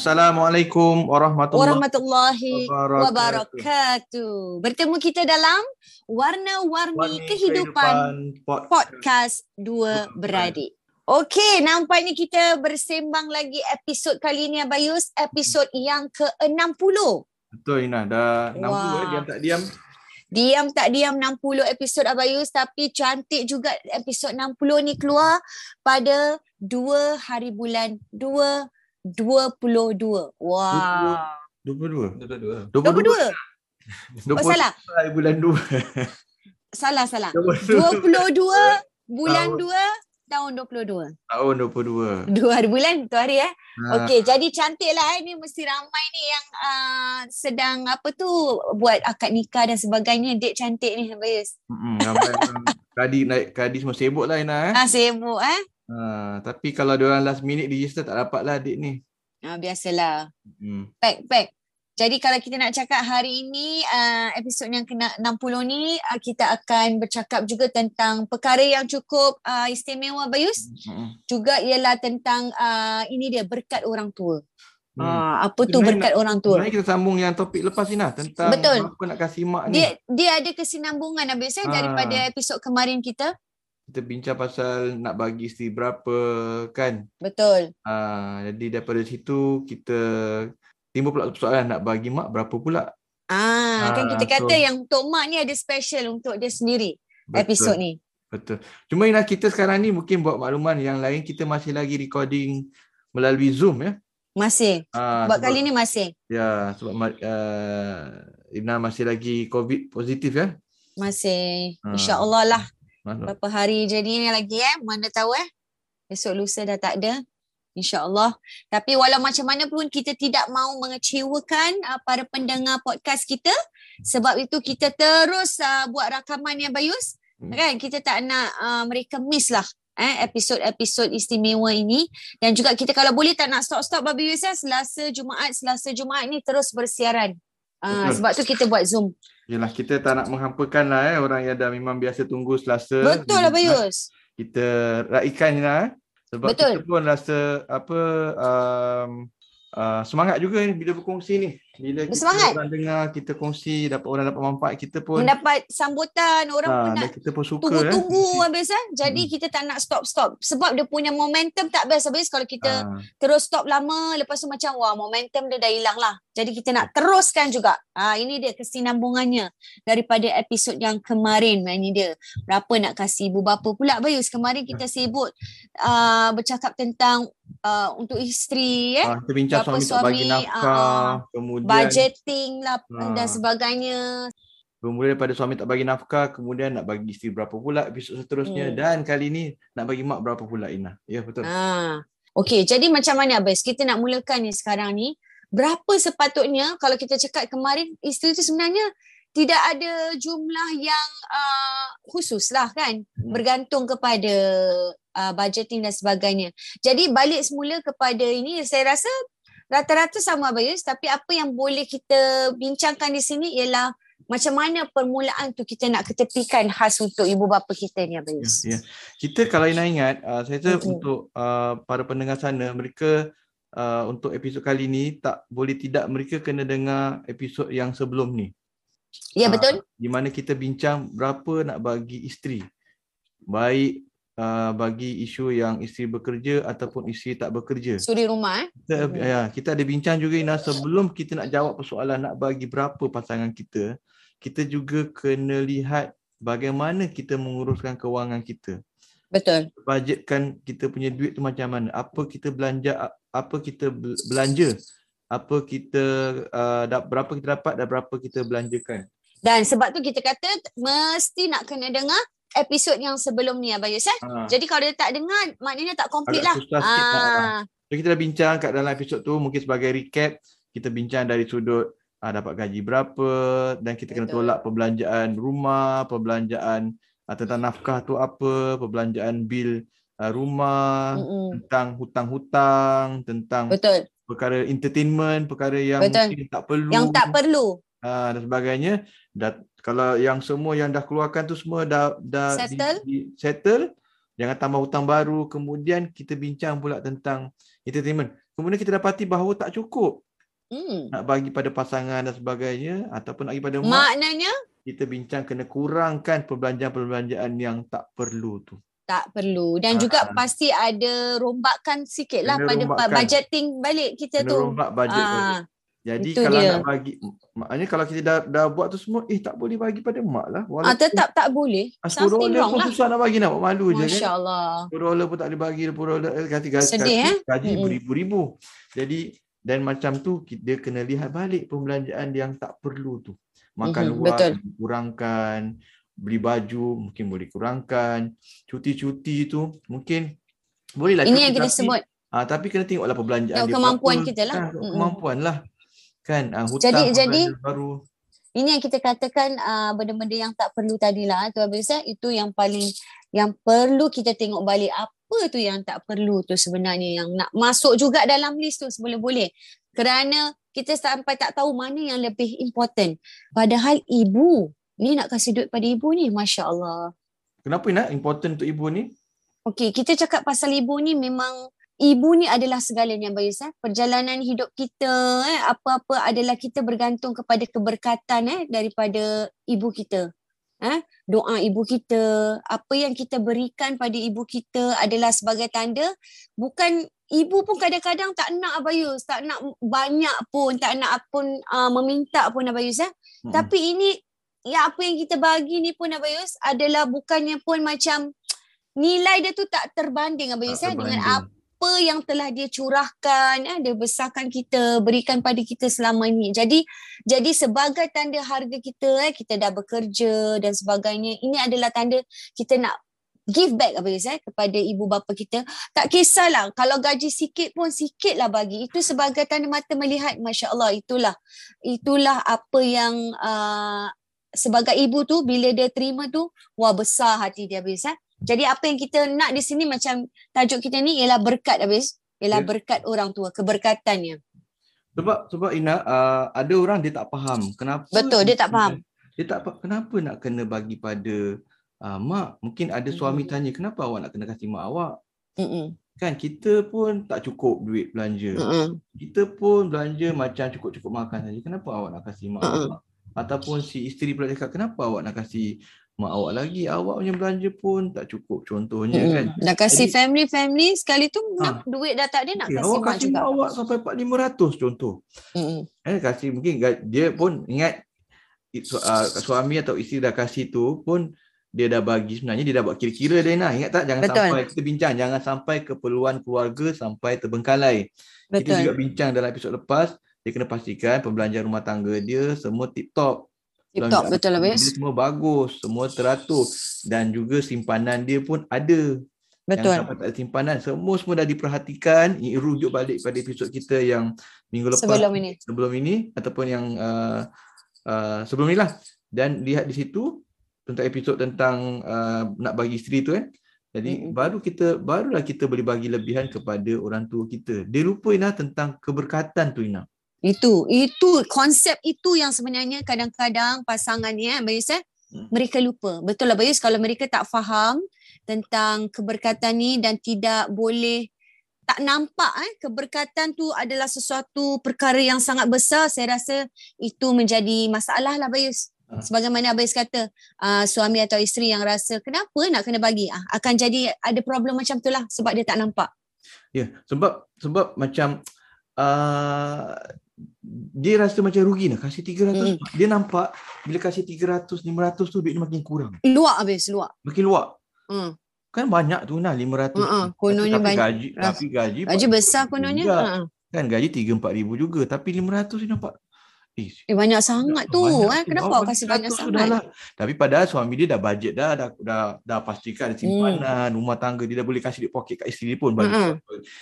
Assalamualaikum warahmatullahi, warahmatullahi wabarakatuh. wabarakatuh. Bertemu kita dalam Warna-Warni Kehidupan, Kehidupan Podcast Dua Beradik. Okey, nampaknya kita bersembang lagi episod kali ini Abayus, episod yang ke-60. Betul Ina, dah 60 wow. eh, diam tak diam. Diam tak diam 60 episod Abayus tapi cantik juga episod 60 ni keluar pada 2 hari bulan 2 22. Wow. 22. 22. 22. 22. Oh salah. Bulan 2. salah salah. 22 bulan 2 tahun 22. Tahun 22. Dua hari bulan tu hari eh. Ha. Okey, jadi cantik lah eh. Ni mesti ramai ni yang uh, sedang apa tu buat akad nikah dan sebagainya. Date cantik ni Bayus. Hmm, ramai kadi naik kadi semua sibuk lah Ina eh. Ah sibuk eh. Ha, tapi kalau dia orang last minute register tak dapat lah adik ni. Ah biasalah. Hmm. Pack pack. Jadi kalau kita nak cakap hari ini uh, episod yang kena 60 ni uh, kita akan bercakap juga tentang perkara yang cukup uh, istimewa Bayus. Hmm. Juga ialah tentang uh, ini dia berkat orang tua. Hmm. Uh, apa tu berkat nak, orang tua? Mari kita sambung yang topik lepas ni lah tentang Betul. apa nak kasih mak ni. Dia dia ada kesinambungan Abis eh, daripada episod kemarin kita kita bincang pasal nak bagi isteri berapa kan? Betul. Uh, jadi daripada situ kita timbul pula persoalan nak bagi mak berapa pula? Ah uh, kan kita kata so, yang untuk mak ni ada special untuk dia sendiri betul, episod ni. Betul. Cuma Ina kita sekarang ni mungkin buat makluman yang lain kita masih lagi recording melalui zoom ya? Masih. Uh, buat sebab, kali ni masih. Ya sebab uh, Ina masih lagi covid positif ya? Masih. Uh, insyaallah lah Berapa hari je ni lagi eh. Mana tahu eh. Esok lusa dah tak ada. InsyaAllah. Tapi walau macam mana pun kita tidak mau mengecewakan uh, para pendengar podcast kita. Sebab itu kita terus uh, buat rakaman yang bayus. Hmm. Kan? Kita tak nak uh, mereka miss lah eh, episod-episod istimewa ini. Dan juga kita kalau boleh tak nak stop-stop Babi Yusuf. Selasa Jumaat, Selasa Jumaat ni terus bersiaran. Uh, sebab tu kita buat Zoom. Yalah kita tak nak menghampakan lah eh orang yang dah memang biasa tunggu Selasa. Betul lah Bayus. Kita raikan lah eh. Sebab Betul. kita pun rasa apa um, uh, semangat juga ni bila berkongsi ni. Bila Bersemangat. kita orang dengar, kita kongsi, dapat orang dapat manfaat, kita pun mendapat sambutan, orang ha, pun nak kita pun suka tunggu-tunggu eh. habis eh. Jadi hmm. kita tak nak stop-stop sebab dia punya momentum tak best habis kalau kita ha. terus stop lama lepas tu macam wah momentum dia dah hilang lah. Jadi kita nak teruskan juga. Ha, ini dia kesinambungannya daripada episod yang kemarin. Ini dia. Berapa nak kasih ibu bapa pula Bayus. Kemarin kita sibuk uh, bercakap tentang uh, untuk isteri eh. Ah, kita bincang suami, suami tak bagi nafkah, uh, kemudian budgeting lah uh, dan sebagainya. Kemudian daripada suami tak bagi nafkah, kemudian nak bagi isteri berapa pula episod seterusnya hmm. dan kali ni nak bagi mak berapa pula Ina. Ya betul. Ah. Okey, jadi macam mana Abis? Kita nak mulakan ni sekarang ni. Berapa sepatutnya kalau kita cakap kemarin isteri tu sebenarnya tidak ada jumlah yang uh, khusus lah kan Hmm. bergantung kepada uh, budgeting dan sebagainya. Jadi balik semula kepada ini saya rasa rata-rata sama Abayus tapi apa yang boleh kita bincangkan di sini ialah macam mana permulaan tu kita nak ketepikan khas untuk ibu bapa kita ni Abayus. Ya, ya. Kita kalau Ina ingat, uh, saya rasa Mm-mm. untuk uh, para pendengar sana, mereka uh, untuk episod kali ni tak boleh tidak mereka kena dengar episod yang sebelum ni. Ya betul? Di mana kita bincang berapa nak bagi isteri. Baik uh, bagi isu yang isteri bekerja ataupun isteri tak bekerja. Suri rumah eh. Kita, Mhm. ya, kita ada bincang juga Ina sebelum kita nak jawab persoalan nak bagi berapa pasangan kita, kita juga kena lihat bagaimana kita menguruskan kewangan kita. Betul. Bajetkan kita punya duit tu macam mana. Apa kita belanja, apa kita bel- belanja, apa kita uh, berapa kita dapat dan berapa kita belanjakan. Dan sebab tu kita kata mesti nak kena dengar episod yang sebelum ni Abayus eh. Ha. Jadi kalau dia tak dengar maknanya tak komplit Agak lah. sikit nak- Ah, So kita dah bincang kat dalam episod tu mungkin sebagai recap kita bincang dari sudut ah, dapat gaji berapa dan kita kena Betul. tolak perbelanjaan rumah, perbelanjaan ah, tentang nafkah tu apa, perbelanjaan bil ah, rumah, mm-mm. tentang hutang-hutang, tentang Betul. perkara entertainment, perkara yang Betul. mungkin tak perlu Yang tak perlu. Ah, dan sebagainya. Dan kalau yang semua yang dah keluarkan tu semua dah dah di- Settle. Di, settle, jangan tambah hutang baru. Kemudian kita bincang pula tentang entertainment. Kemudian kita dapati bahawa tak cukup Hmm. nak bagi pada pasangan dan sebagainya ataupun nak bagi pada mak. Maknanya Kita bincang kena kurangkan perbelanjaan-perbelanjaan yang tak perlu tu. tak perlu dan Ah. juga pasti ada rombakan sikit lah Kena pada rombakkan. budgeting balik kita Kena tu. rombak bajet balik. Ah, Jadi itu kalau dia. nak bagi maknanya kalau kita dah dah buat tu semua eh tak boleh bagi pada mak lah. ah, Walaupun tetap tak boleh. ah, 10 Something dolar wrong pun lah. susah nak bagi nak buat malu je kan. Masya Allah. 10 dolar pun tak boleh bagi 10 dolar eh, gaji gaji Sedih, gaji, eh? gaji Mm-mm. beribu-ribu. Jadi dan macam tu dia kena lihat balik perbelanjaan yang tak perlu tu. Makan Mhm, luar betul. kurangkan, beli baju mungkin boleh kurangkan, cuti-cuti tu mungkin bolehlah Ini cuti yang kita sebut. Ah tapi kena tengoklah perbelanjaan Tengok dia kemampuan berapa. kita lah. Kan, Mm-mm. kemampuan lah. Kan ah, hutang Jadi- jadi- baru. Ini yang kita katakan uh, benda-benda yang tak perlu tadilah tu habis eh, itu yang paling yang perlu kita tengok balik apa tu yang tak perlu tu sebenarnya yang nak masuk juga dalam list tu seboleh-boleh. Kerana kita sampai tak tahu mana yang lebih important. Padahal ibu ni nak kasih duit pada ibu ni masya-Allah. Kenapa nak important untuk ibu ni? Okey, kita cakap pasal ibu ni memang ibu ni adalah segalanya Bayus eh. Perjalanan hidup kita eh apa-apa adalah kita bergantung kepada keberkatan eh daripada ibu kita. Eh, doa ibu kita, apa yang kita berikan pada ibu kita adalah sebagai tanda bukan ibu pun kadang-kadang tak nak Abayus, tak nak banyak pun, tak nak pun uh, meminta pun Abayus eh. Mm-mm. Tapi ini ya apa yang kita bagi ni pun Abayus adalah bukannya pun macam nilai dia tu tak terbanding Abayus Tak eh dengan terbanding. Apa yang telah dia curahkan eh dia besarkan kita berikan pada kita selama ini. Jadi jadi sebagai tanda harga kita eh kita dah bekerja dan sebagainya ini adalah tanda kita nak give back Abayus eh kepada ibu bapa kita. Tak kisahlah kalau gaji sikit pun sikitlah bagi. Itu sebagai tanda mata melihat masya-Allah itulah itulah apa yang uh, sebagai ibu tu bila dia terima tu wah besar hati dia habis eh. Jadi apa yang kita nak di sini macam tajuk kita ni ialah berkat habis. Ialah berkat orang tua, keberkatannya. Sebab sebab Ina uh, ada orang dia tak faham kenapa Betul, dia tak faham. Dia tak kenapa nak kena bagi pada uh, mak. Mungkin ada suami Hmm. tanya kenapa awak nak kena kasih mak awak? Mm-mm. Kan kita pun tak cukup duit belanja. Mm-mm. Kita pun belanja macam cukup-cukup makan saja. Kenapa awak nak kasih mak Mm-mm. awak? Ataupun si isteri pula cakap kenapa awak nak kasih mak awak lagi? Awak punya belanja pun tak cukup contohnya kan. Mm-mm. Dah kasih Jadi- family-family sekali tu Ha. nak duit dah tak ada nak Okay, kasih awak mak kasih juga. mak awak sampai 4-500 contoh. Mm-mm. Eh kasih mungkin dia pun ingat su- uh, suami atau isteri dah kasih tu pun dia dah bagi sebenarnya dia dah buat kira-kira dia nak ingat tak jangan Betul. sampai kita bincang jangan sampai keperluan keluarga sampai terbengkalai. Kita juga Betul. bincang dalam episod lepas dia kena pastikan perbelanjaan rumah tangga dia semua tip top. Tip top betul lah Dia Bayus. semua bagus, semua teratur dan juga simpanan dia pun ada. Betul. Yang sampai tak ada simpanan semua semua dah diperhatikan. Ini rujuk balik pada episod kita yang minggu lepas Sebelum ini. sebelum ini ataupun yang uh, uh, sebelum ni lah dan lihat di situ tentang episod tentang uh, nak bagi isteri tu kan. Jadi Mm-mm. baru kita barulah kita boleh bagi lebihan kepada orang tua kita. Dia lupa Ina tentang keberkatan tu Ina. Itu, itu konsep itu yang sebenarnya kadang-kadang pasangan ni eh, Bayus eh, Hmm. mereka lupa. Betul lah Bayus kalau mereka tak faham tentang keberkatan ni dan tidak boleh tak nampak eh keberkatan tu adalah sesuatu perkara yang sangat besar saya rasa itu menjadi masalah lah Bayus. Ah. Sebagaimana Abayus kata uh, suami atau isteri yang rasa kenapa nak kena bagi ah akan jadi ada problem macam tu lah sebab dia tak nampak. Ya, sebab sebab macam uh, dia rasa macam rugi nak kasih 300. Mm. Dia nampak bila kasih 300, 500 tu duit dia makin kurang. Luak Abayus luak. Makin luak. Hmm. Kan banyak tu nah 500. Uh-uh, kononnya tapi banyak. gaji tapi gaji Gaji 40 besar kononnya. juga. Ha. Kan gaji 3 4 ribu juga tapi 500 dia nampak eh banyak sangat tu banyak eh. Kenapa Awak kasih banyak 100 sangat? sudahlah. Tapi padahal suami dia dah budget dah dah dah, dah pastikan ada simpanan rumah tangga dia dah boleh kasih duit poket kat isteri dia pun bagi apa.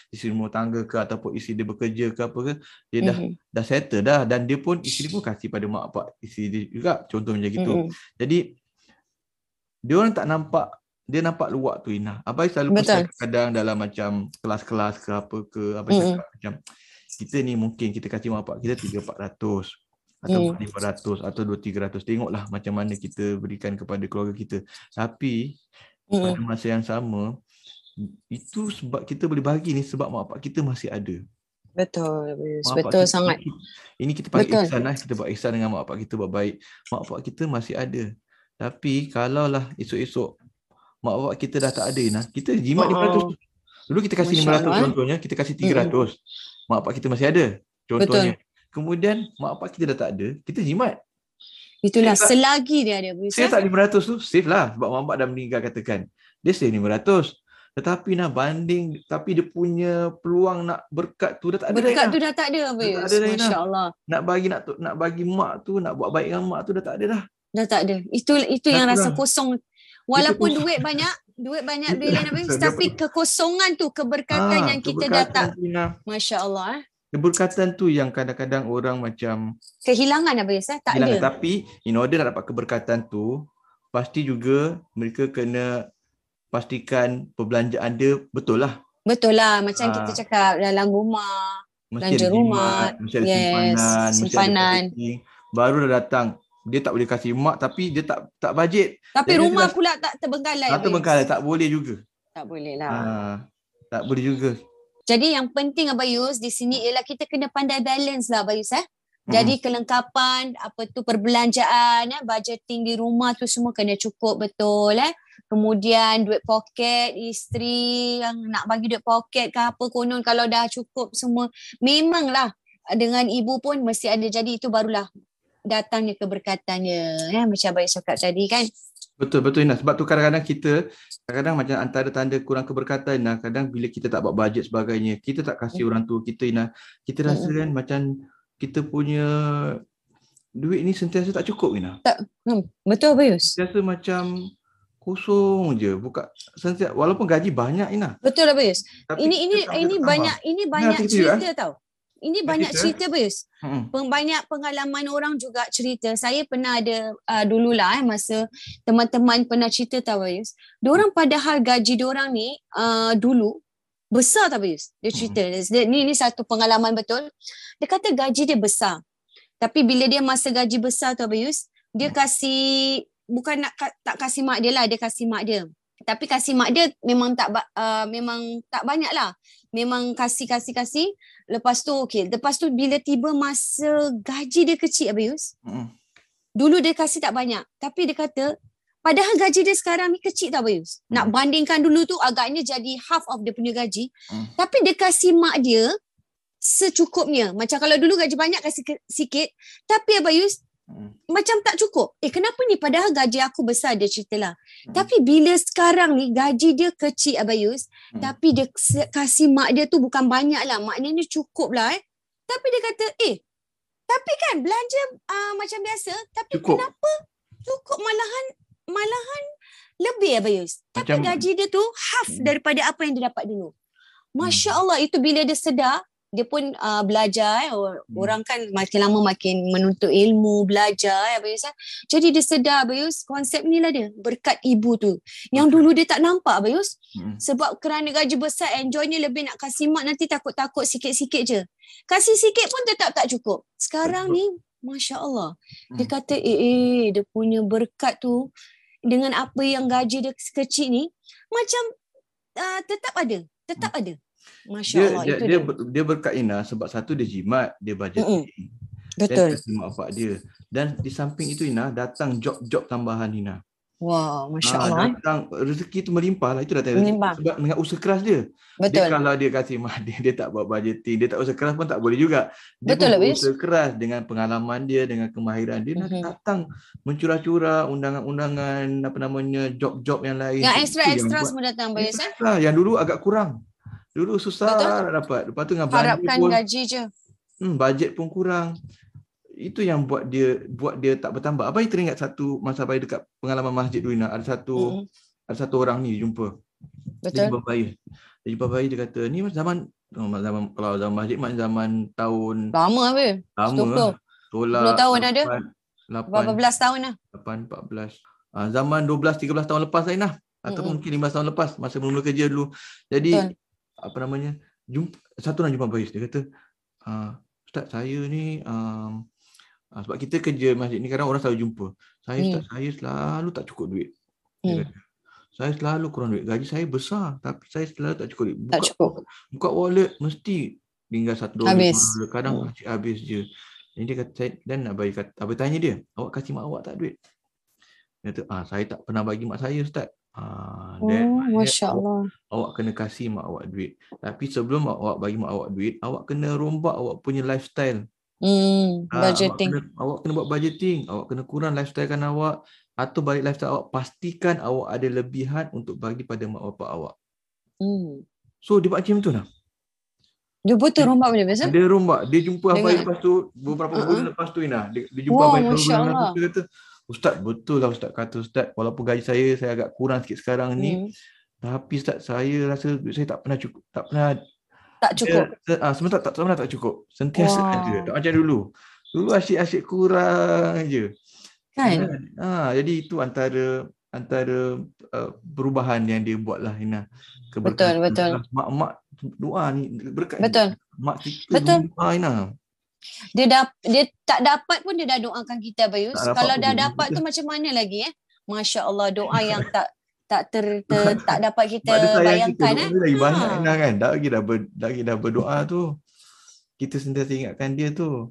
isteri rumah tangga ke ataupun isteri dia bekerja ke apa ke dia dah Mhm. dah settle dah dan dia pun isteri pun kasih pada mak bapak isteri dia juga contoh macam gitu. Mhm. Jadi dia orang tak nampak dia nampak luak tu Ina. Abai selalu Betul. pesan kadang dalam macam kelas-kelas ke apa ke Abai Mm-mm. cakap macam kita ni mungkin kita kasih mak bapak kita 3 400 atau Mm. 500 atau 2 300 tengoklah macam mana kita berikan kepada keluarga kita. Tapi pada Mhm. masa yang sama itu sebab kita boleh bagi ni sebab mak bapak kita masih ada. Betul. Mak betul kita, sangat. Ini kita panggil Betul. ihsan lah. Kita buat ihsan dengan mak bapak kita buat baik. Mak bapak kita masih ada. Tapi kalaulah esok-esok mak bapak kita dah tak ada Ina, kita jimat Oh. 500. Dulu kita kasih Masya 500 Allah, eh. contohnya, kita kasih 300. Mak bapak kita masih ada. Contohnya. Kemudian mak bapak kita dah tak ada, kita jimat. Itulah Saya tak- selagi dia ada. Saya tak 500 tu safe lah sebab mak bapak dah meninggal katakan. Dia save 500. Tetapi nak banding tapi dia punya peluang nak berkat tu dah tak ada. Berkat dah, tu dah tak ada tak ada Ina. Masya Allah. Nak bagi nak nak bagi mak tu, nak buat baik dengan mak tu dah tak ada dah. Dah tak ada. Itu itu Dah yang rasa kurang. kosong. Walaupun kosong. duit banyak, duit banyak Itu bilion lah. Abis. Tapi kekosongan tu, keberkatan Ah, yang kita dah keberkatan tak. Masya Allah. Eh. Keberkatan tu yang kadang-kadang orang macam Kehilangan Abis. Eh. Tak hilang. ada. Tapi in order nak dapat keberkatan tu, pasti juga mereka kena pastikan perbelanjaan dia betul lah. Betul lah. Macam Ah. kita cakap dalam rumah. Mesti Belanja rumah. mesti ada Yes, simpanan, mesti ada simpanan. Baru dah datang. Dia tak boleh kasih mak tapi dia tak tak budget. Tapi Jadi rumah pula tak terbengkalai. Atau Abis. bengkalai tak boleh juga. Tak boleh lah. Ha, tak boleh juga. Jadi yang penting Abayus di sini ialah kita kena pandai balance lah Abayus eh. Hmm. Jadi kelengkapan apa tu perbelanjaan eh budgeting di rumah tu semua kena cukup betul eh. Kemudian duit poket isteri yang nak bagi duit poket ke apa konon kalau dah cukup semua memanglah dengan ibu pun mesti ada jadi itu barulah datangnya keberkatannya eh macam Abayus cakap tadi kan. Betul betul Ina sebab tu kadang-kadang kita kadang-kadang macam antara tanda kurang keberkatan Ina kadang bila kita tak buat bajet sebagainya kita tak kasih Hmm. orang tua kita Ina kita rasa kan macam kita punya duit ni sentiasa tak cukup Ina Hmm, betul Abayus. sentiasa macam kosong je. Buka sentiasa walaupun gaji banyak Ina Betul Abayus. tapi Ini ini tak- ini tak banyak ini banyak cerita tau. Ini banyak cerita, Bayus. Mm-mm. Peng- banyak pengalaman orang juga cerita. Saya pernah ada uh, dululah eh masa teman-teman pernah cerita tahu Bayus. Diorang padahal gaji diorang ni uh, dulu besar tak Bayus. Dia cerita. Dia, ni ni satu pengalaman betul. Dia kata gaji dia besar. Tapi bila dia masa gaji besar tu Bayus, dia kasih bukan nak tak kasih mak dia lah, dia kasih mak dia. Tapi kasih mak dia memang tak uh, memang tak banyak lah. Memang kasih kasih kasih. Lepas tu okey. Lepas tu bila tiba masa gaji dia kecil Abayus. Mm-mm. Dulu dia kasih tak banyak. Tapi dia kata padahal gaji dia sekarang ni kecil tak. Nak Hmm. bandingkan dulu tu agaknya jadi half of dia punya gaji. Hmm. Tapi dia kasih mak dia secukupnya. Macam kalau dulu gaji banyak kasih sikit. Tapi Abayus Mm. macam tak cukup. Eh kenapa ni padahal gaji aku besar dia ceritalah. Hmm. Tapi bila sekarang ni gaji dia kecil Abayus. Hmm. Tapi dia kasih mak dia tu bukan banyak lah. Maknanya ni cukup lah eh. Tapi dia kata eh tapi kan belanja uh, macam biasa. Tapi Cukup. kenapa cukup malahan malahan lebih Abayus. Tapi Macam- gaji dia tu half Hmm. daripada apa yang dia dapat dulu. Masya Allah itu bila dia sedar dia pun uh, belajar eh. Or- Hmm. Orang kan makin lama makin menuntut ilmu, belajar eh Abayus. Eh. Jadi dia sedar Abayus konsep ni lah dia. Berkat ibu tu. Yang dulu dia tak nampak Abayus. Hmm. Sebab kerana gaji besar enjoynya lebih nak kasih mak nanti takut-takut sikit-sikit je. Kasih sikit pun tetap tak cukup. Sekarang ni Masya Allah. Dia Hmm. kata eh, eh dia punya berkat tu dengan apa yang gaji dia kecil ni macam uh, tetap ada. Tetap ada. Masya Dia Allah. dia, itu dia, dia. dia berkat Ina sebab satu dia jimat, dia budgeting. Mm-mm. Dan Betul. kasih mak bapak dia. Dan di samping itu Ina datang job-job tambahan Ina. Wah, Masya Ah, Allah. eh. datang rezeki tu melimpah lah itu datang rezeki Melimpah. sebab dengan usaha keras dia. Dia Betul. kalau dia kasih mak dia dia tak buat budgeting, dia tak usaha keras pun tak boleh juga. Dia Betul lah, pun usaha keras dengan pengalaman dia, dengan kemahiran dia Mhm. datang mencurah-curah undangan-undangan apa namanya job-job yang lain. Yang Itu extra-extra semua datang Bayus eh. Lah, yang dulu agak kurang. Dulu susah Betul. nak dapat. Lepas tu dengan belanja Harapkan pun gaji je. hmm, bajet pun kurang. Itu yang buat dia buat dia tak bertambah. Apa yang teringat satu masa Abai dekat pengalaman masjid dulu Ina, ada satu Mm-mm. ada satu orang ni dia jumpa. Dia Betul. jumpa bayi. Dia jumpa bayi dia kata, "Ni zaman oh, zaman kalau zaman masjid mak zaman tahun Lama habis. lama. 20. lah. Tolak 10 tahun ada. 8 Berapa belas tahun lah. 8 14. Ah zaman 12 13 tahun lepas lain lah. Ataupun Mm-mm. mungkin 15 tahun lepas masa mula-mula kerja dulu. Jadi Betul. Apa namanya? Jumpa satu orang jumpa Bayus dia kata, ah ustaz saya ni um, ah, sebab kita kerja masjid ni kadang orang selalu jumpa. Saya Hmm. ustaz saya selalu tak cukup duit. Dia Hmm. kata. Saya selalu kurang duit. Gaji saya besar tapi saya selalu tak cukup duit. Tak Buka, cukup. buka wallet mesti tinggal satu dolar. Habis. dolar. Kadang Hmm. habis je. Jadi dia kata dan abai kata abai tanya dia, awak kasih mak awak tak duit? Dia kata, ah saya tak pernah bagi mak saya ustaz. Ah, Oh, then Masya awak, Allah. awak kena kasih mak awak duit. Tapi sebelum awak bagi mak awak duit, awak kena rombak awak punya lifestyle. Hmm, Ah, awak budgeting. kena, awak kena buat budgeting. Awak kena kurang lifestyle kan awak atau balik lifestyle awak pastikan awak ada lebihan untuk bagi pada mak bapak awak. Hmm. So dia buat macam tu lah. Dia betul rombak benda biasa. Dia rombak. Dia jumpa Dengan- lepas tu beberapa Uh-uh. bulan lepas tu Ina. Dia, dia jumpa beberapa bulan lepas tu dia kata, Ustaz betul lah Ustaz kata Ustaz walaupun gaji saya saya agak kurang sikit sekarang ni Hmm. tapi Ustaz saya rasa duit saya tak pernah cukup tak pernah Tak cukup. Dia, ah, sebenarnya tak, pernah tak cukup. Sentiasa Wah. ada. Tak macam dulu. Dulu asyik-asyik kurang je. Kan? Ha, jadi itu antara antara uh, perubahan yang dia buat lah Ina. Betul, betul. Mak-mak doa ni berkat. ni. Betul. Mak kita Betul. doa Ina. Dia dap, dia tak dapat pun dia dah doakan kita Bayus. Tak Kalau dah dia- dapat tu betul. macam mana lagi eh? Masya Allah doa yang tak tak ter, ter tak dapat kita kita. bayangkan Doa eh. lagi banyak Ha. Ina kan. Dah lagi dah, ber, dah lagi dah berdoa tu. Kita sentiasa ingatkan dia tu.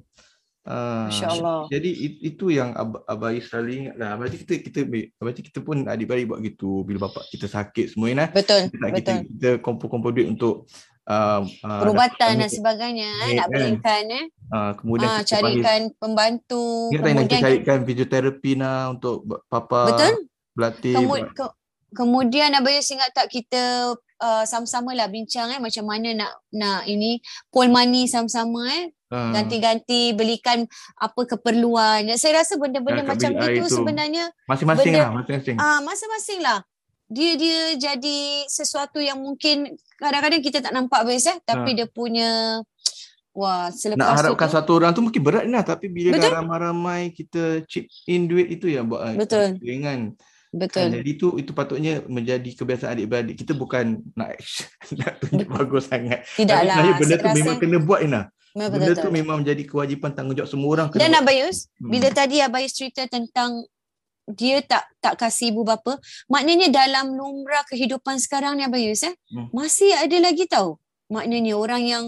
Allah. Jadi it- itu yang ab, abai selalu ingat lah. Berarti kita kita berarti kita pun adik-beradik buat gitu bila bapak kita sakit semua ni. Betul, Kita nak kita, betul. kita kumpul-kumpul duit untuk uh, uh, Perubatan dan sebagainya eh, nak kan? belikan eh. uh, kemudian kita carikan pembantu. panggil, yang kita Kemudian carikan fisioterapi nah untuk b- papa betul? berlatih. Kemu, ke, kemudian Abayus ingat tak kita uh, sama-sama lah bincang eh macam mana nak nak ini pool money sama-sama eh ah, ganti-ganti belikan apa keperluan. Saya rasa benda-benda macam itu tu. sebenarnya masing-masing benda- lah, masing-masing. ah masing-masing lah. Dia dia jadi sesuatu yang mungkin kadang-kadang kita tak nampak biasa eh tapi Ha. dia punya wah Nak selepas harapkan tu, tu satu orang tu mungkin berat lah tapi bila Betul. dah ramai-ramai kita chip in duit itu yang buat Betul. ringan. Kan, betul. jadi itu itu patutnya menjadi kebiasaan adik-beradik. Kita bukan nak nak tunjuk bagus sangat. Tidaklah. Tapi benda tu memang rasa- kena buat Ina. memang Benda betul. tu memang menjadi kewajipan tanggungjawab semua orang kena Dan buat. Abayus, Hmm. bila tadi Abayus cerita tentang dia tak tak kasih ibu bapa, maknanya dalam lumrah kehidupan sekarang ni Abayus eh, Hmm. masih ada lagi tahu. Maknanya orang yang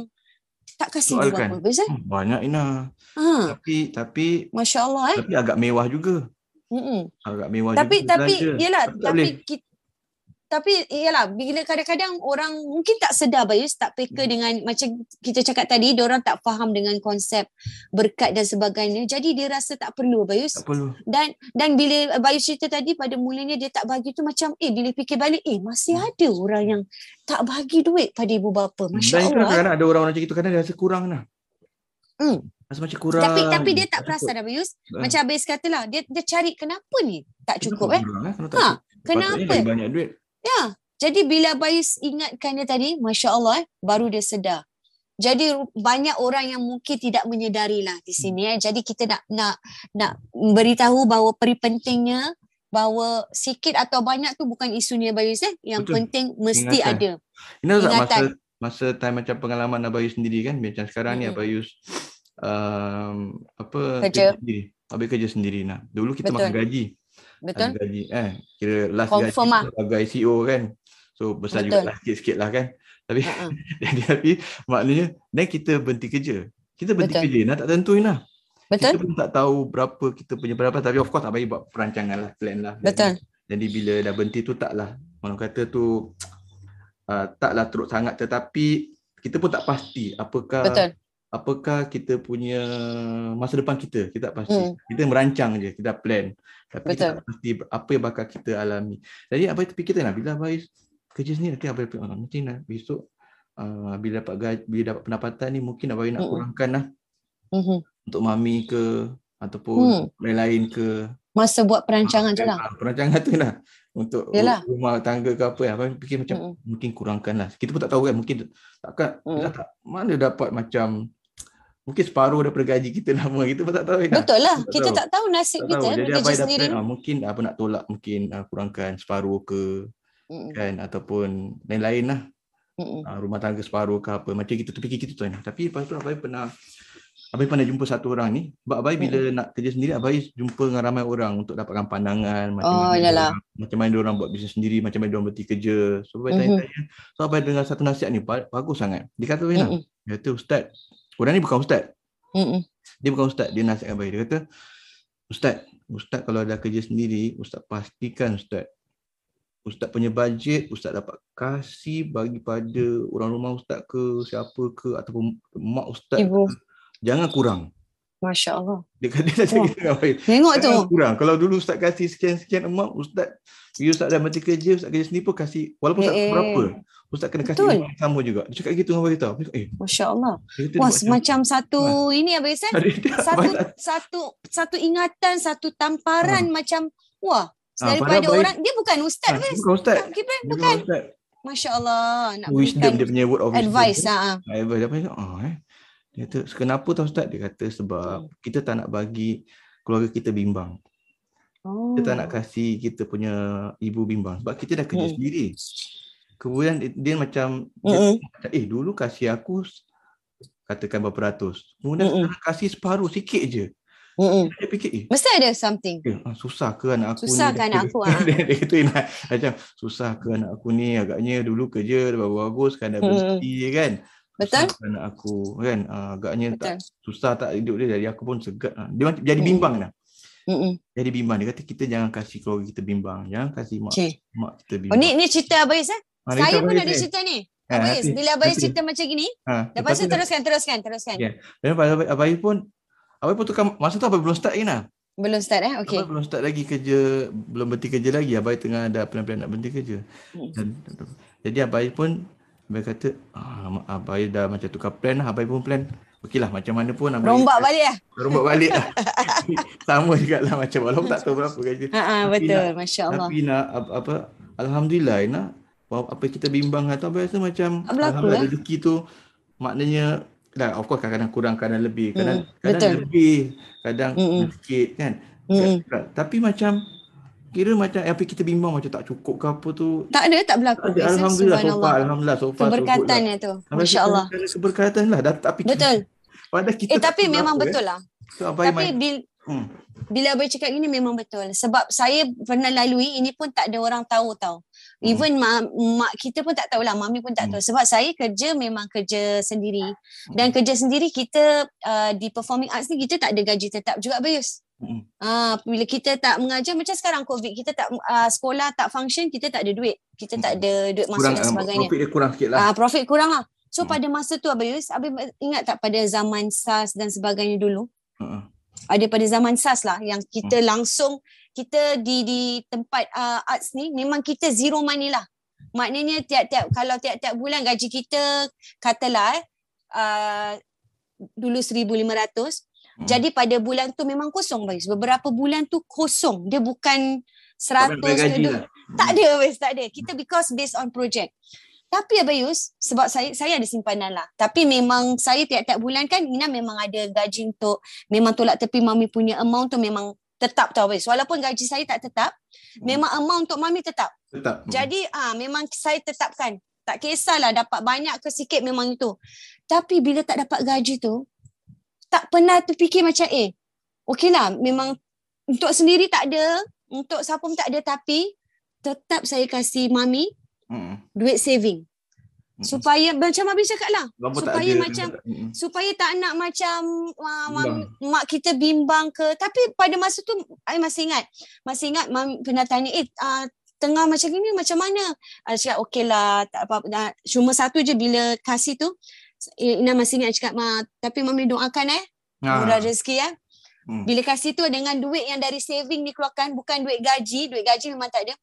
tak kasih ibu bapa Abayus eh. Hmm, banyak Ina. Ha, Tapi tapi Masya Allah eh. tapi agak mewah juga. Mm-mm. Agak mewah Tapi juga. tapi belanja. yalah Tapi tapi kita, tapi yalah bila kadang-kadang orang mungkin tak sedar Bayus tak peka Hmm. dengan macam kita cakap tadi orang tak faham dengan konsep berkat dan sebagainya jadi dia rasa tak perlu Bayus tak perlu. dan dan bila Bayu cerita tadi pada mulanya dia tak bagi tu macam eh bila fikir balik eh masih ada orang yang tak bagi duit pada ibu bapa Dan masya itu Allah eh. kadang-kadang ada orang macam itu kadang dia rasa kurang lah. Hmm. Rasa macam kurang. tapi tapi dia tak perasan dah Bayus Ah. macam Abis katalah dia dia cari kenapa ni tak cukup eh Kurang, eh? Kenapa Ha, cukup? Kenapa banyak duit. Ya jadi bila Bayus ingatkan dia tadi masya Allah eh baru dia sedar Jadi banyak orang yang mungkin tidak menyedari lah di sini eh. Jadi kita nak nak nak beritahu bahawa peri pentingnya bahawa sikit atau banyak tu bukan isunya Bayus eh. Yang Betul. penting mesti Ingatan. ada. Ini tak masa masa time macam pengalaman Abayus sendiri kan macam sekarang ni Mm-mm. Abayus um, apa Kerja. sendiri. Abayus kerja sendiri nah. Dulu kita Betul. makan gaji. Betul? Gaji eh kira last Confirm gaji ah. sebagai CEO kan. So besar Betul. juga lah sikit-sikit lah kan. Tapi Uh-uh. jadi tapi maknanya dan kita berhenti kerja. Kita berhenti Betul. kerja nah tak tentuin lah. Kita Betul? pun tak tahu berapa kita punya berapa tapi of course Abayus buat perancangan lah plan lah. Jadi- Betul. jadi bila dah berhenti tu taklah orang kata tu uh, taklah teruk sangat tetapi kita pun tak pasti apakah Betul. Apakah kita punya masa depan kita kita tak pasti Hmm. kita merancang je kita plan tapi kita Betul. tak pasti apa yang bakal kita alami jadi apa fikir kita nak bila Abais kerja sini nanti Abais fikir, "Ah, nanti nak besok uh, bila dapat gaji, bila dapat pendapatan ni mungkin Abais nak Mm-mm. kurangkan lah Mhm. untuk mami ke ataupun Hmm. lain-lain ke Masa buat perancangan tu Ah, lah. ah, Perancangan tu lah. Untuk Yalah. rumah tangga ke apa. Abang fikir macam Mm-mm. mungkin kurangkan lah. Kita pun tak tahu kan. Mungkin takkan. Mm. Kita tak, mana dapat macam. Mungkin separuh daripada gaji kita lama. Kita pun tak tahu kan. Betul lah. Kita tahu. tak tahu nasib Tak kita tahu. eh, Jadi dah sendiri. plan. Ah, mungkin apa nak tolak. Mungkin ah, kurangkan separuh ke. Mm-mm. Kan. Ataupun lain-lain lah. Mm-mm. Ah, rumah tangga separuh ke apa. Macam kita terfikir gitu tu kan. Tapi lepas tu Abai pernah. Abai pernah jumpa satu orang ni. Sebab Abai bila nak kerja sendiri, Abai jumpa dengan ramai orang untuk dapatkan pandangan. Macam Oh, mana yalah. diorang- macam mana orang buat bisnes sendiri, macam mana orang berhenti kerja. So, Abai Mhm. tanya-tanya. So, Abai dengar satu nasihat ni, ba- bagus sangat. Dia kata, Wina, Mm-mm. dia kata, Ustaz, orang ni bukan Ustaz. Mm-mm. Dia bukan Ustaz, dia nasihat Abai. Dia kata, Ustaz, Ustaz kalau dah kerja sendiri, Ustaz pastikan Ustaz, Ustaz punya bajet, Ustaz dapat kasih bagi pada orang rumah Ustaz ke, siapa ke, ataupun mak Ustaz Ibu. ke. Jangan kurang. Masya Allah. Dia kata dia cakap Wah. gitu dengan Abai. Tengok tu. Kurang. Kalau dulu Ustaz kasih sekian-sekian amount, Ustaz, bila Ustaz dah berhenti kerja, Ustaz kerja sendiri pun kasih, walaupun tak Eh, eh. berapa, Ustaz kena kasih Betul. yang sama juga. Dia cakap gitu dengan. Dia cakap, eh, Masya Allah. Wah, semacam satu ini Abang Isan. macam- dia- Satu satu satu ingatan, satu tamparan macam wah, Ah, daripada padahal orang dia bukan ustaz Abang. Bukan Ustaz. Kipran Dia bukan. Ustaz. Masya Allah nak Wisdom dia punya word of wisdom. advice. Ah, Advice apa? Oh, eh. Dia kata, kenapa tau Ustaz? Dia kata sebab kita tak nak bagi keluarga kita bimbang. Oh. Kita tak nak kasih kita punya ibu bimbang. Sebab kita dah kerja Hmm. sendiri. Kemudian dia, dia macam, dia. Macam, eh dulu kasih aku katakan berapa ratus. Kemudian Mm-mm. sekarang kasih separuh sikit je. Mm-mm. Dia fikir eh, Mesti ada something. eh ah, susah ke anak aku Susah ni? ke anak aku, ah? dia, dia kata nak macam susah ke anak aku ni agaknya dulu kerja dah bagus kan dah Mm-mm. berhenti kan. Betul? Ke anak aku kan ah, agaknya Betul. tak susah tak hidup dia jadi aku pun segat. Ah. Dia jadi Mm. bimbang dah. Mm-mm. Jadi bimbang dia kata kita jangan kasih keluarga kita bimbang. Jangan kasih mak Okay. mak kita Oh bimbang. ni ni cerita Abang Is eh? Dia Saya pun ada ni. cerita ni. Ah, Abang Is, nanti- bila Abang Is nanti. cerita macam gini, Ah, lepas tu dah- teruskan, teruskan, teruskan. Ya. Dan pada Abai, Abai pun Abai pun tukar masa tu Abai belum start lagi nah. Belum start eh? Abai belum start lagi kerja, belum berhenti kerja lagi. Abai tengah ada plan-plan nak berhenti kerja. Hmm. Dan, jadi Abai pun Abai kata, ah, Abai dah macam tukar plan lah. Abai pun plan. Okeylah macam mana pun Abai Rombak balik lah. rombak balik lah. Sama juga lah macam walaupun tak tahu berapa gaji. Ha ah, Tapi betul. nak- Masya Allah. Tapi nak apa, apa Alhamdulillah nak apa kita bimbang atau apa rasa macam Tak berlaku, Alhamdulillah eh? rezeki tu maknanya Dah, of course kadang-kadang kurang, kadang lebih. Kadang, Mm, kadang betul. lebih, kadang sikit kan. Mm-mm. Tapi macam, kira macam apa kita bimbang macam tak cukup ke apa tu. Tak ada, tak berlaku. Tak ada, Alhamdulillah, so far, Alhamdulillah, so far, so good lah. Tu. Masya kita Allah. Keberkatan lah. Dah, tapi Betul. Padahal kita Eh tapi memang apa, betul eh. lah. So, Tapi bil, hmm. bila Abang cakap gini memang betul. Sebab saya pernah lalui, ini pun tak ada orang tahu tau. Even mak, mak kita pun tak tahu lah, mami pun tak Hmm. tahu. Sebab saya kerja memang kerja sendiri. Dan kerja sendiri kita uh, di performing arts ni kita tak ada gaji tetap juga Bayus. Hmm. Ah, bila kita tak mengajar macam sekarang COVID, kita tak uh, sekolah tak function, kita tak ada duit. Kita tak ada duit masuk Kurang, dan ah, sebagainya. profit dia kurang sikit lah. Ah, profit kurang lah. So Hmm. pada masa tu Abayus, Abang ingat tak pada zaman SARS dan sebagainya dulu? Uh-uh. ada pada zaman SARS lah yang kita Hmm. langsung kita di di tempat uh, arts ni memang kita zero money lah. Maknanya tiap-tiap kalau tiap-tiap bulan gaji kita katalah eh uh, dulu 1500 Hmm. jadi pada bulan tu memang kosong Bayus. Beberapa bulan tu kosong. Dia bukan Tak 100 payah bayar gaji ke lah. tak ada Bayus, tak ada. Kita because based on project. Tapi Abayus, sebab saya saya ada simpanan lah. Tapi memang saya tiap-tiap bulan kan Ina memang ada gaji untuk memang tolak tepi mami punya amount tu memang tetap tau Abayus. Walaupun gaji saya tak tetap, Hmm. memang amount untuk mami tetap. Tetap. Jadi ah memang saya tetapkan. Tak kisahlah dapat banyak ke sikit memang itu. Tapi bila tak dapat gaji tu, tak pernah terfikir macam eh, okeylah memang untuk sendiri tak ada, untuk siapa pun tak ada tapi tetap saya kasih mami Mm-mm. duit saving. Mm-mm. Supaya macam Abi cakap lah. Tak supaya ada, macam- Mm-mm. Supaya tak nak macam uh, mam, Bimbang. mak kita bimbang ke. Tapi pada masa tu, I masih ingat. Masih ingat mam pernah tanya, eh uh, tengah macam ni macam mana? I cakap, okey lah. Tak apa, dah. Cuma satu je bila kasih tu, Ina masih ingat cakap, Ma, tapi mami doakan eh. Ah. Murah rezeki eh. Hmm. Bila kasih tu dengan duit yang dari saving ni keluarkan, bukan duit gaji. Duit gaji memang tak ada.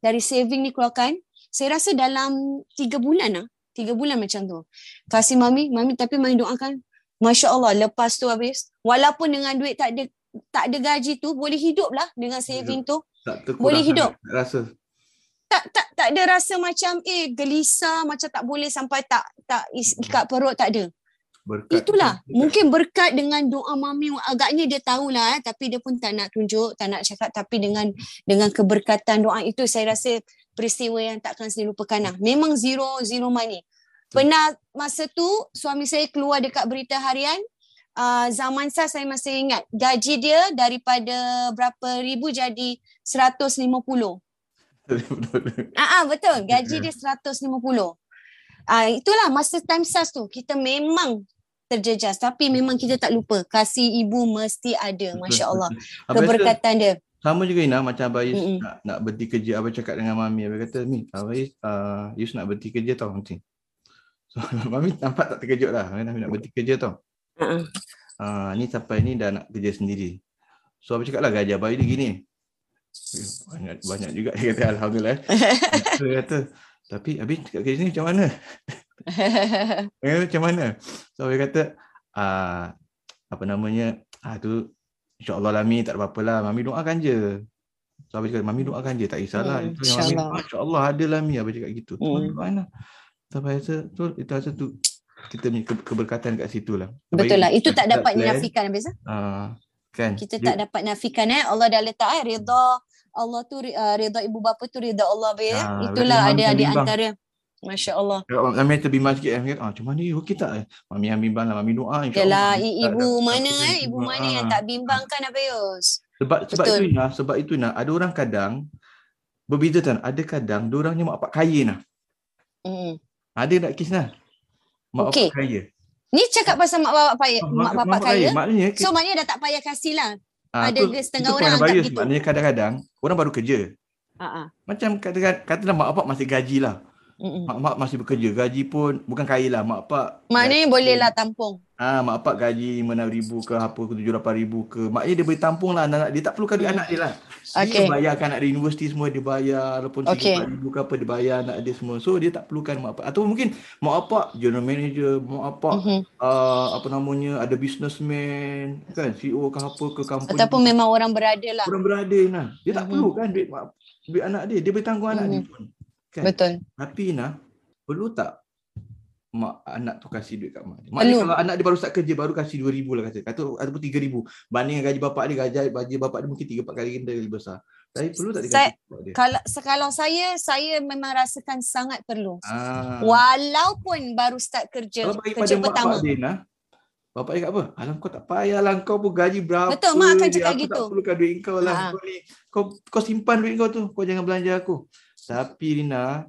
Dari saving ni keluarkan, saya rasa dalam tiga bulan lah. Tiga bulan macam tu. Kasih mami, mami tapi mami doakan. Masya Allah, lepas tu habis. Walaupun dengan duit tak ada tak ada gaji tu, boleh hidup lah dengan saving tu. Tak Boleh hidup. Rasa. Tak tak tak ada rasa macam eh gelisah, macam tak boleh sampai tak tak ikat perut, tak ada. Berkat. Itulah. Mungkin berkat dengan doa mami agaknya dia tahulah eh tapi dia pun tak nak tunjuk, tak nak cakap tapi dengan dengan keberkatan doa itu saya rasa peristiwa yang takkan saya lupakan lah. Memang zero zero money. Pernah masa tu suami saya keluar dekat berita harian uh, zaman saya saya masih ingat gaji dia daripada berapa ribu jadi 150. Ah ah, betul. Gaji dia 150. Ah itulah masa time SARS tu kita memang terjejas tapi memang kita tak lupa kasih ibu mesti ada masya-Allah Abang rasa keberkatan dia. Sama juga Ina macam Abayus Mm-mm. nak, nak berhenti kerja. Abang cakap dengan Mami. Abang kata, Mi, Abayus, uh, Yus nak berhenti kerja tau nanti. So, Mami nampak tak terkejut lah. Mami nak berhenti kerja tau. Uh-uh. Uh, ni sampai ni dah nak kerja sendiri. So Abang cakap lah gaji Abayus ni gini. Eh, Banyak banyak juga dia kata Alhamdulillah. Dia kata, tapi Abi cakap kerja ni macam mana? Dia kata, macam mana? So dia kata, ah apa namanya, ah tu insyaAllah lah Mi, tak ada apa-apa lah. Mami doakan je. So Abang cakap, Mami doakan je, tak kisahlah. Hmm, Itu yang Mami, insyaAllah. "Ah, InsyaAllah ada lah Mi, Abang cakap gitu. Hmm. Lah. So Abang rasa, tu, itu rasa tu, kita punya ke- keberkatan kat situ lah. Betul lah. Itu tak dapat dinafikan biasa. ah, kan? Kita Dia- tak dapat nafikan eh. Allah dah letak eh redha Allah tu uh, redha ibu bapa tu redha Allah be. eh. Ah, Itulah ada di bimbang. antara Masya Allah. Mami terbimbang sikit. Kata, ah, macam mana ni? Okey tak? eh? Mami yang bimbang lah. Mami doa. Yalah ibu mana eh ibu tak- mana yang ah. tak bimbangkan apa Yus? Sebab sebab Betul. itu Ina, sebab itu Ina, ada orang kadang berbeza kan. Ada kadang dia orangnya mak bapak kaya nah. Hmm. Ada tak kes nah? Mak Okey. bapak kaya. Ni cakap pasal mak bapak payah, Ah, mak bapak kaya. Maknanya So maknanya dah tak payah kasih lah. ah, ada tu- setengah itu orang anggap bias. gitu. Maknanya kadang-kadang orang baru kerja. Ha Macam kata katalah mak bapak masih gaji lah. ah. Mak mak masih bekerja. Gaji pun bukan kaya lah. Mak bapak Maknanya gaji boleh lah tampung. Ah, mak bapak gaji RM6,000 ke apa ke RM7,000 ke. Maknanya dia boleh tampung lah anak-anak dia. Tak perlukan duit anak dia lah. Okey. Dia bayarkan anak dia universiti semua dia bayar. Walaupun Okey. RM3,000 ke apa dia bayar anak dia semua. So dia tak perlukan mak bapak. Atau mungkin mak bapak general manager, mak bapak Mhm. uh, apa namanya ada businessman kan CEO ke apa ke company. Ataupun memang orang berada lah. orang berada nah. Dia tak Mhm. perlu kan duit mak duit anak dia. Dia boleh tanggung anak dia Mhm. pun. Kan? Betul. Tapi nah, perlu tak mak anak tu kasih duit kat mak dia. Maknanya kalau anak dia baru start kerja baru kasih 2000 lah kata. Kata ataupun 3000. Banding gaji bapak dia gaji gaji bapak dia mungkin 3 4 kali ganda lebih besar. Tapi perlu tak dia Saya- dia? Kalau kalau saya saya memang rasakan sangat perlu. Ah. Walaupun baru start kerja Kalau bagi pada kerja mak pertama. bapak dia nah. Bapak dia kat apa? Alam kau tak payahlah kau pun gaji berapa. Betul, mak akan cakap aku gitu. tak perlukan duit kau lah. Ha. Kau ni kau kau simpan duit kau tu. Kau jangan belanja aku. Tapi Rina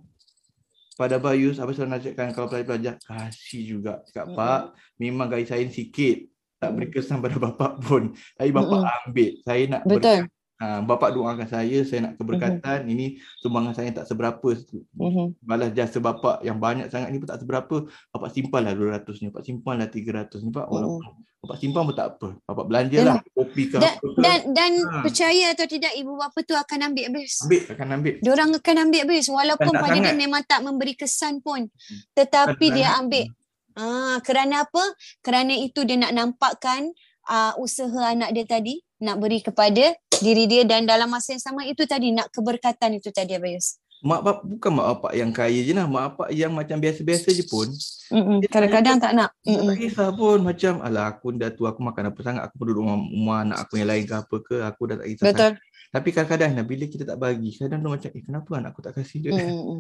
pada Bayus apa saya nak cakapkan kalau pelajar-pelajar kasih juga cakap Mm-mm. pak memang gaji saya sikit tak Mm-mm. beri kesan pada bapak pun tapi bapak Mm-mm. ambil saya nak Betul. Ha, bapak doakan saya saya nak keberkatan ini sumbangan saya tak seberapa Mhm. balas jasa bapak yang banyak sangat ni pun tak seberapa bapak simpan lah 200 ni bapak simpan lah 300 ni pak walaupun bapak simpan pun tak apa bapak belanja lah kopi ke Dan apa dan dan Ha. percaya atau tidak ibu bapa tu akan ambil habis. ambil akan ambil Diorang akan ambil habis walaupun pada dia sangat. memang tak memberi kesan pun. Tetapi Tak dia sangat. ambil. Ah, kerana apa? Kerana itu dia nak nampakkan uh, usaha anak dia tadi nak beri kepada diri dia dan dalam masa yang sama itu tadi nak keberkatan itu tadi Abayus. Mak bapak bukan mak bapak yang kaya je lah. Mak bapak yang macam biasa-biasa je pun. Mm-mm. Kadang-kadang tak nak. Tak kisah pun macam alah aku dah tu aku makan apa sangat aku perlu rumah, rumah anak aku yang lain ke apa ke aku dah tak kisah. Betul. Tapi kadang-kadang nah, bila kita tak bagi kadang tu macam eh kenapa anak aku tak kasih dia. Betul.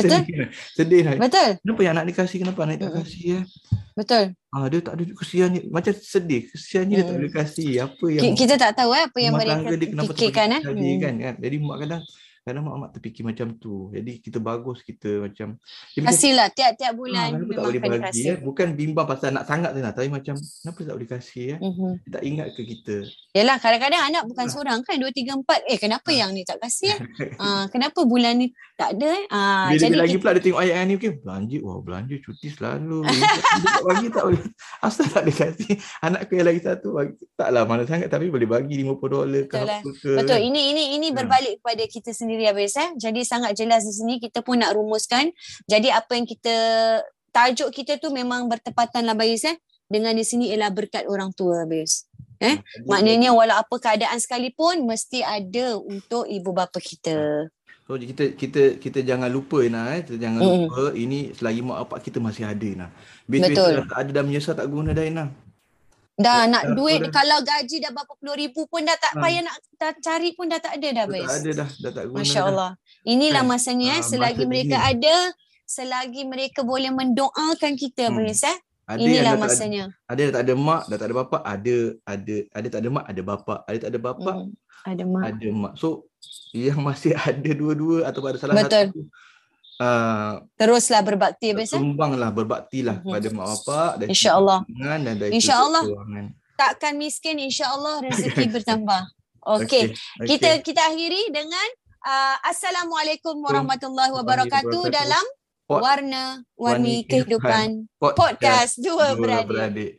sedih. lah. Sedih lah. Betul. Kenapa yang anak ni kasih kenapa anak ni tak kasih eh? Betul. Ah dia tak ada kesian ni macam sedih. Kesiannya dia tak Mm. boleh kasih. Apa yang Ki- Kita tak tahu eh apa yang mereka dia fikirkan eh. Hmm. kan, kan. Jadi mak kadang kadang mak mak terfikir macam tu. Jadi kita bagus kita macam dia macam Kasihlah tiap-tiap Ah, bulan tak memang boleh kena bagi kasih. eh? Bukan bimbang pasal nak sangat lah. Tapi macam kenapa tak boleh kasih? Mhm. Dia tak ingat ke kita? Yalah kadang-kadang anak bukan Ah. seorang kan dua tiga empat eh kenapa Ah. yang ni tak kasih? Ah kenapa bulan ni tak ada eh? Ah Bila jadi lagi kita, pula dia tengok ayat yang ni okay, belanja wah belanja cuti selalu. dia tak bagi tak boleh. Asal tak boleh kasih. Anakku yang lagi satu bagi taklah mana sangat tapi boleh bagi 50 dolar ke Betul lah. apa ke. betul ini ini ini Hmm. berbalik kepada kita sendiri habis eh. Jadi sangat jelas di sini kita pun nak rumuskan. Jadi apa yang kita tajuk kita tu memang bertepatan lah Bayus eh dengan di sini ialah berkat orang tua habis. eh, Jadi, Maknanya walau apa keadaan sekalipun mesti ada untuk ibu bapa kita. So kita kita kita jangan lupa nah eh. Kita jangan Mm-mm. lupa ini selagi mak bapak kita masih ada nah. Betul. Bila tak ada dah menyesal tak guna dah nah. Dah nak duit dah. kalau gaji dah berapa puluh ribu pun dah tak Ha. payah nak dah cari pun dah tak ada dah Dah Bayus. tak ada dah, dah tak guna Masya dah. Allah. Inilah Kan? masanya eh, Ah, selagi masa mereka ini. ada, selagi mereka boleh mendoakan kita Hmm. Bayus eh. Ada Inilah dah tak ada, masanya. ada yang tak ada mak, dah tak ada bapa, ada ada ada tak ada mak, ada bapa, ada tak ada bapa, Hmm. Ada mak. ada mak. So yang masih ada dua-dua atau ada salah Betul. satu uh, Teruslah berbakti Bayus eh. sumbanglah berbaktilah Mhm. kepada mak bapak dan InsyaAllah. keuangan dan dari InsyaAllah. Takkan miskin insya-Allah rezeki bertambah. Okey. okey. Kita kita akhiri dengan uh, Assalamualaikum warahmatullahi wabarakatuh dalam warna-warni Warni Kehidupan. podcast dua Dua beradik. beradik.